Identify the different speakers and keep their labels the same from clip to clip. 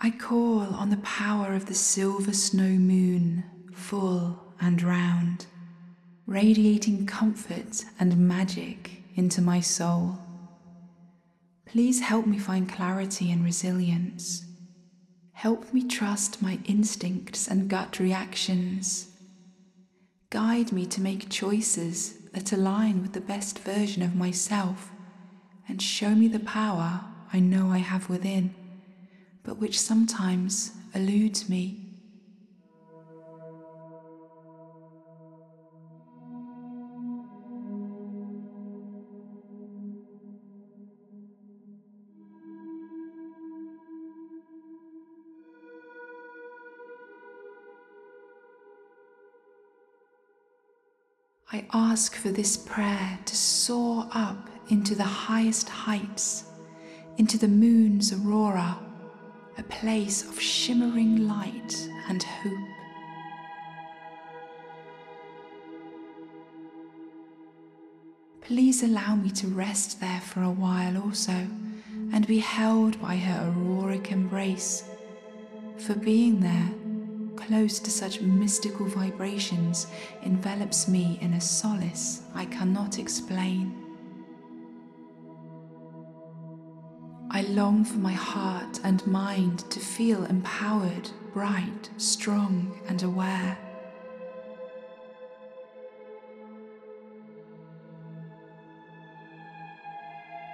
Speaker 1: I call on the power of the silver snow moon, full and round, radiating comfort and magic into my soul. Please help me find clarity and resilience. Help me trust my instincts and gut reactions. Guide me to make choices that align with the best version of myself and show me the power I know I have within but which sometimes eludes me. I ask for this prayer to soar up into the highest heights, into the moon's aurora a place of shimmering light and hope. Please allow me to rest there for a while also and be held by her auroric embrace. For being there, close to such mystical vibrations, envelops me in a solace I cannot explain. I long for my heart and mind to feel empowered, bright, strong, and aware.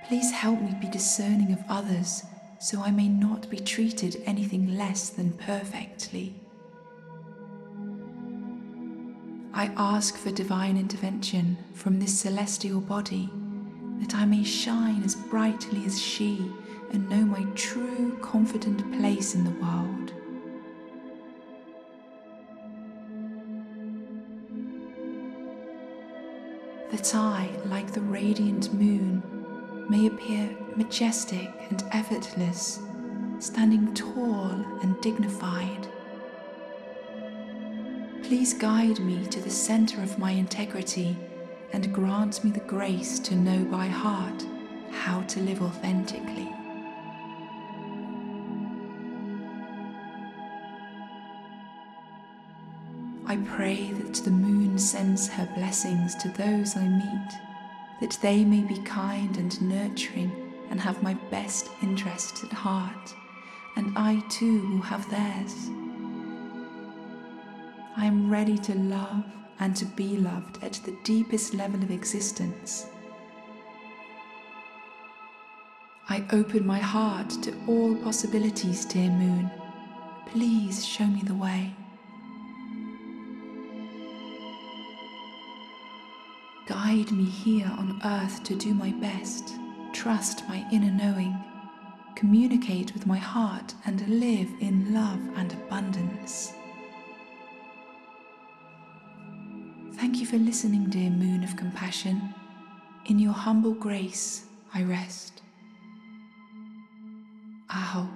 Speaker 1: Please help me be discerning of others so I may not be treated anything less than perfectly. I ask for divine intervention from this celestial body that I may shine as brightly as she and know my true confident place in the world. That I, like the radiant moon, may appear majestic and effortless, standing tall and dignified. Please guide me to the center of my integrity and grant me the grace to know by heart how to live authentically. I pray that the moon sends her blessings to those I meet, that they may be kind and nurturing and have my best interests at heart, and I too will have theirs. I am ready to love and to be loved at the deepest level of existence. I open my heart to all possibilities, dear moon. Please show me the way. Guide me here on earth to do my best, trust my inner knowing, communicate with my heart, and live in love and abundance. Thank you for listening, dear moon of compassion. In your humble grace, I rest. Aho.